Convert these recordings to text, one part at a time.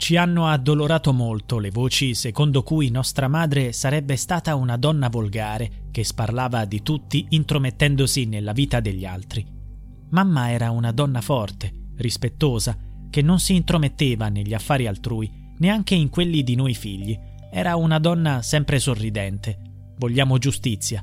Ci hanno addolorato molto le voci secondo cui nostra madre sarebbe stata una donna volgare che sparlava di tutti intromettendosi nella vita degli altri. Mamma era una donna forte, rispettosa, che non si intrometteva negli affari altrui, neanche in quelli di noi figli. Era una donna sempre sorridente. Vogliamo giustizia.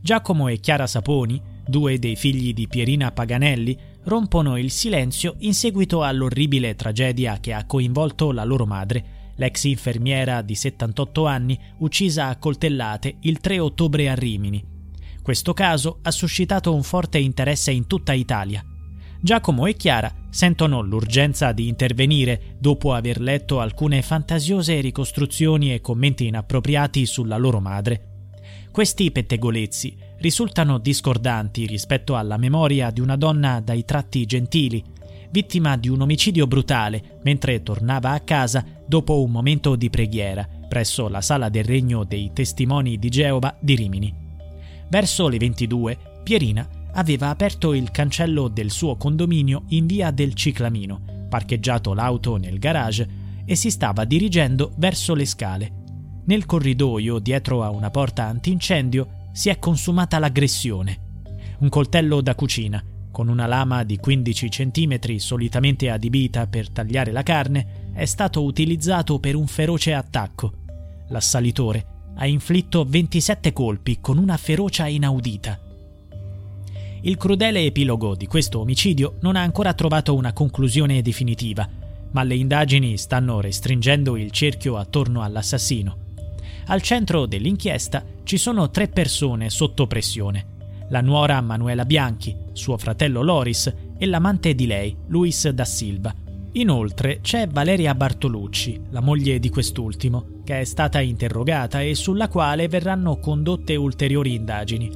Giacomo e Chiara Saponi, due dei figli di Pierina Paganelli, rompono il silenzio in seguito all'orribile tragedia che ha coinvolto la loro madre, l'ex infermiera di 78 anni uccisa a coltellate il 3 ottobre a Rimini. Questo caso ha suscitato un forte interesse in tutta Italia. Giacomo e Chiara sentono l'urgenza di intervenire dopo aver letto alcune fantasiose ricostruzioni e commenti inappropriati sulla loro madre. Questi pettegolezzi risultano discordanti rispetto alla memoria di una donna dai tratti gentili, vittima di un omicidio brutale mentre tornava a casa dopo un momento di preghiera presso la sala del regno dei testimoni di Geova di Rimini. Verso le 22, Pierina aveva aperto il cancello del suo condominio in via del Ciclamino, parcheggiato l'auto nel garage e si stava dirigendo verso le scale. Nel corridoio, dietro a una porta antincendio, si è consumata l'aggressione. Un coltello da cucina, con una lama di 15 cm solitamente adibita per tagliare la carne, è stato utilizzato per un feroce attacco. L'assalitore ha inflitto 27 colpi con una ferocia inaudita. Il crudele epilogo di questo omicidio non ha ancora trovato una conclusione definitiva, ma le indagini stanno restringendo il cerchio attorno all'assassino. Al centro dell'inchiesta ci sono tre persone sotto pressione. La nuora Manuela Bianchi, suo fratello Loris e l'amante di lei, Luis da Silva. Inoltre c'è Valeria Bartolucci, la moglie di quest'ultimo, che è stata interrogata e sulla quale verranno condotte ulteriori indagini.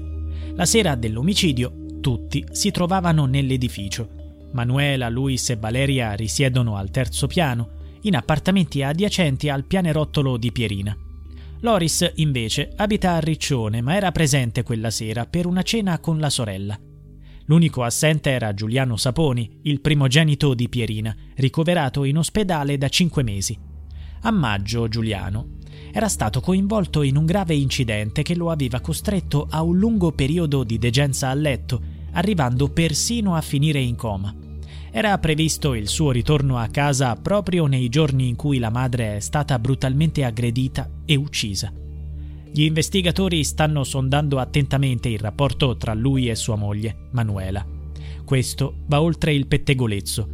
La sera dell'omicidio tutti si trovavano nell'edificio. Manuela, Luis e Valeria risiedono al terzo piano, in appartamenti adiacenti al pianerottolo di Pierina. Loris, invece, abita a Riccione, ma era presente quella sera per una cena con la sorella. L'unico assente era Giuliano Saponi, il primogenito di Pierina, ricoverato in ospedale da cinque mesi. A maggio Giuliano era stato coinvolto in un grave incidente che lo aveva costretto a un lungo periodo di degenza a letto, arrivando persino a finire in coma. Era previsto il suo ritorno a casa proprio nei giorni in cui la madre è stata brutalmente aggredita e uccisa. Gli investigatori stanno sondando attentamente il rapporto tra lui e sua moglie, Manuela. Questo va oltre il pettegolezzo.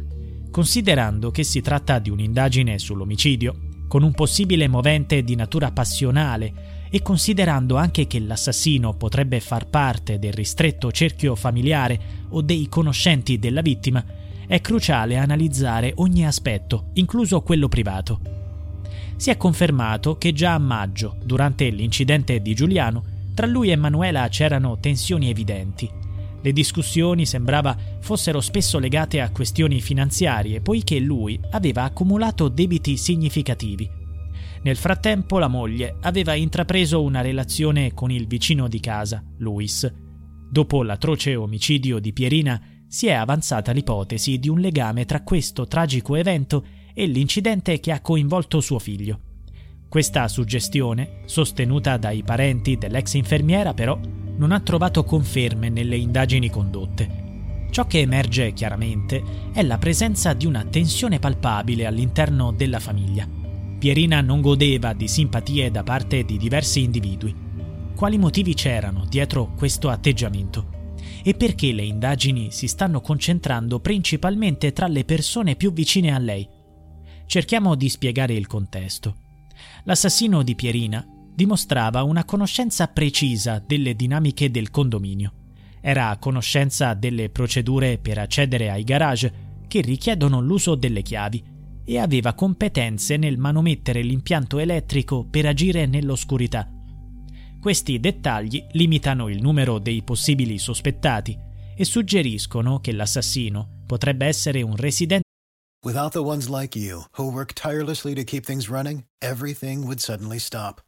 Considerando che si tratta di un'indagine sull'omicidio, con un possibile movente di natura passionale e considerando anche che l'assassino potrebbe far parte del ristretto cerchio familiare o dei conoscenti della vittima, è cruciale analizzare ogni aspetto, incluso quello privato. Si è confermato che già a maggio, durante l'incidente di Giuliano, tra lui e Manuela c'erano tensioni evidenti. Le discussioni sembrava fossero spesso legate a questioni finanziarie, poiché lui aveva accumulato debiti significativi. Nel frattempo la moglie aveva intrapreso una relazione con il vicino di casa, Luis. Dopo l'atroce omicidio di Pierina, si è avanzata l'ipotesi di un legame tra questo tragico evento e l'incidente che ha coinvolto suo figlio. Questa suggestione, sostenuta dai parenti dell'ex infermiera, però, non ha trovato conferme nelle indagini condotte. Ciò che emerge chiaramente è la presenza di una tensione palpabile all'interno della famiglia. Pierina non godeva di simpatie da parte di diversi individui. Quali motivi c'erano dietro questo atteggiamento? E perché le indagini si stanno concentrando principalmente tra le persone più vicine a lei. Cerchiamo di spiegare il contesto. L'assassino di Pierina dimostrava una conoscenza precisa delle dinamiche del condominio. Era a conoscenza delle procedure per accedere ai garage che richiedono l'uso delle chiavi e aveva competenze nel manomettere l'impianto elettrico per agire nell'oscurità. Questi dettagli limitano il numero dei possibili sospettati e suggeriscono che l'assassino potrebbe essere un residente. Without the ones like you, who work tirelessly to keep things running, everything would suddenly stop.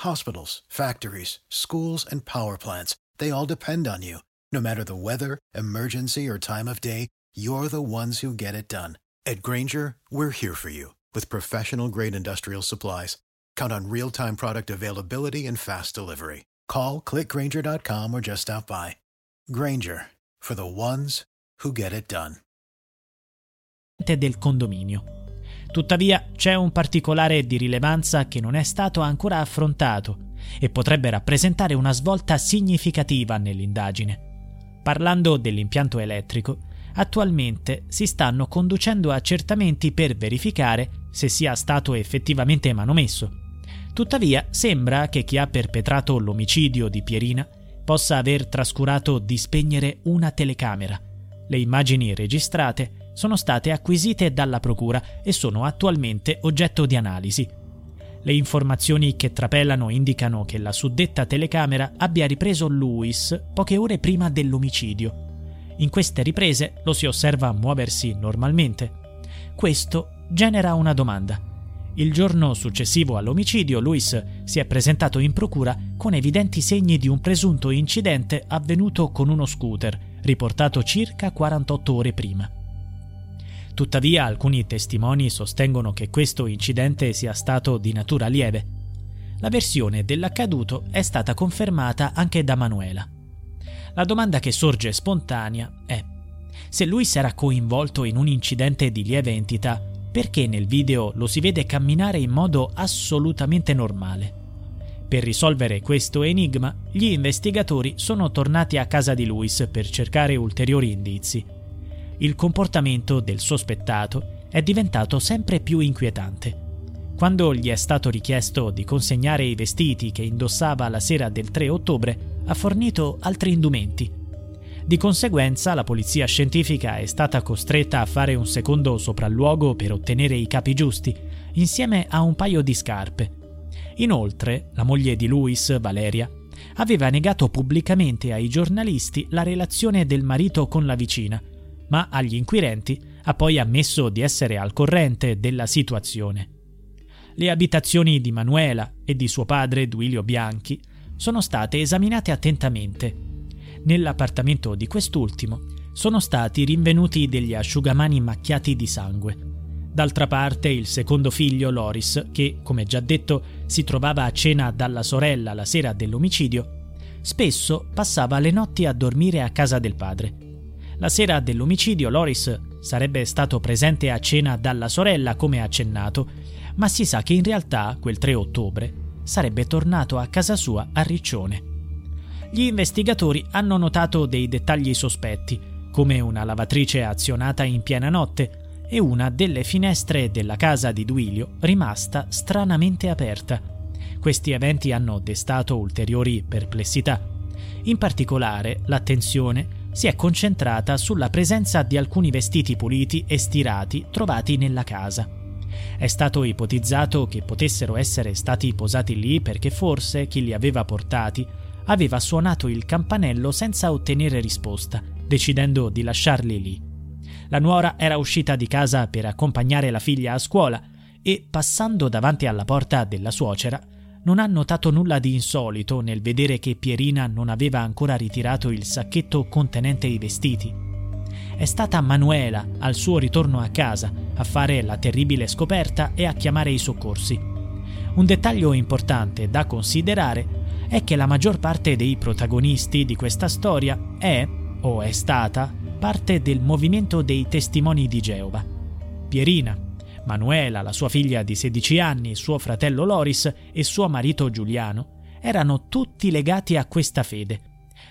Hospitals, factories, schools, and power plants, they all depend on you. No matter the weather, emergency, or time of day, you're the ones who get it done. At Granger, we're here for you with professional grade industrial supplies. Count on real time product availability and fast delivery. Call clickgranger.com or just stop by. Granger for the ones who get it done. del condominio. Tuttavia c'è un particolare di rilevanza che non è stato ancora affrontato e potrebbe rappresentare una svolta significativa nell'indagine. Parlando dell'impianto elettrico, attualmente si stanno conducendo accertamenti per verificare se sia stato effettivamente manomesso. Tuttavia sembra che chi ha perpetrato l'omicidio di Pierina possa aver trascurato di spegnere una telecamera. Le immagini registrate sono state acquisite dalla Procura e sono attualmente oggetto di analisi. Le informazioni che trapelano indicano che la suddetta telecamera abbia ripreso Lewis poche ore prima dell'omicidio. In queste riprese lo si osserva muoversi normalmente. Questo genera una domanda. Il giorno successivo all'omicidio, Luis si è presentato in procura con evidenti segni di un presunto incidente avvenuto con uno scooter, riportato circa 48 ore prima. Tuttavia alcuni testimoni sostengono che questo incidente sia stato di natura lieve. La versione dell'accaduto è stata confermata anche da Manuela. La domanda che sorge spontanea è se lui sarà coinvolto in un incidente di lieve entità, perché nel video lo si vede camminare in modo assolutamente normale? Per risolvere questo enigma, gli investigatori sono tornati a casa di Luis per cercare ulteriori indizi il comportamento del sospettato è diventato sempre più inquietante. Quando gli è stato richiesto di consegnare i vestiti che indossava la sera del 3 ottobre, ha fornito altri indumenti. Di conseguenza la polizia scientifica è stata costretta a fare un secondo sopralluogo per ottenere i capi giusti, insieme a un paio di scarpe. Inoltre, la moglie di Louis, Valeria, aveva negato pubblicamente ai giornalisti la relazione del marito con la vicina ma agli inquirenti ha poi ammesso di essere al corrente della situazione. Le abitazioni di Manuela e di suo padre Duilio Bianchi sono state esaminate attentamente. Nell'appartamento di quest'ultimo sono stati rinvenuti degli asciugamani macchiati di sangue. D'altra parte il secondo figlio, Loris, che, come già detto, si trovava a cena dalla sorella la sera dell'omicidio, spesso passava le notti a dormire a casa del padre. La sera dell'omicidio Loris sarebbe stato presente a cena dalla sorella come accennato, ma si sa che in realtà quel 3 ottobre sarebbe tornato a casa sua a Riccione. Gli investigatori hanno notato dei dettagli sospetti, come una lavatrice azionata in piena notte e una delle finestre della casa di Duilio rimasta stranamente aperta. Questi eventi hanno destato ulteriori perplessità. In particolare, l'attenzione si è concentrata sulla presenza di alcuni vestiti puliti e stirati trovati nella casa. È stato ipotizzato che potessero essere stati posati lì perché forse chi li aveva portati aveva suonato il campanello senza ottenere risposta, decidendo di lasciarli lì. La nuora era uscita di casa per accompagnare la figlia a scuola e, passando davanti alla porta della suocera, non ha notato nulla di insolito nel vedere che Pierina non aveva ancora ritirato il sacchetto contenente i vestiti. È stata Manuela, al suo ritorno a casa, a fare la terribile scoperta e a chiamare i soccorsi. Un dettaglio importante da considerare è che la maggior parte dei protagonisti di questa storia è, o è stata, parte del movimento dei testimoni di Geova. Pierina, Manuela, la sua figlia di 16 anni, suo fratello Loris e suo marito Giuliano erano tutti legati a questa fede.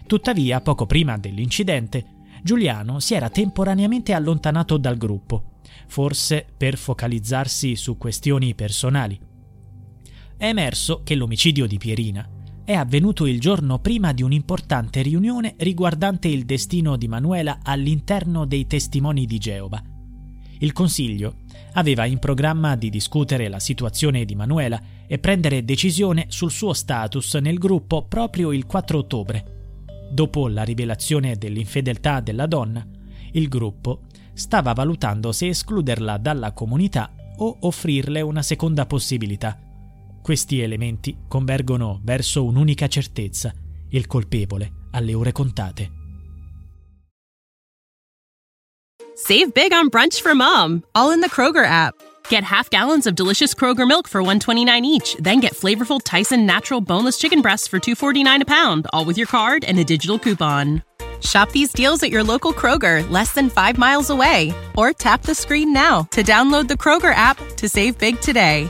Tuttavia, poco prima dell'incidente, Giuliano si era temporaneamente allontanato dal gruppo, forse per focalizzarsi su questioni personali. È emerso che l'omicidio di Pierina è avvenuto il giorno prima di un'importante riunione riguardante il destino di Manuela all'interno dei testimoni di Geova Il Consiglio aveva in programma di discutere la situazione di Manuela e prendere decisione sul suo status nel gruppo proprio il 4 ottobre. Dopo la rivelazione dell'infedeltà della donna, il gruppo stava valutando se escluderla dalla comunità o offrirle una seconda possibilità. Questi elementi convergono verso un'unica certezza, il colpevole alle ore contate. Save big on brunch for mom, all in the Kroger app. Get half gallons of delicious Kroger milk for 129 each, then get flavorful Tyson natural boneless chicken breasts for 249 a pound, all with your card and a digital coupon. Shop these deals at your local Kroger, less than 5 miles away, or tap the screen now to download the Kroger app to save big today.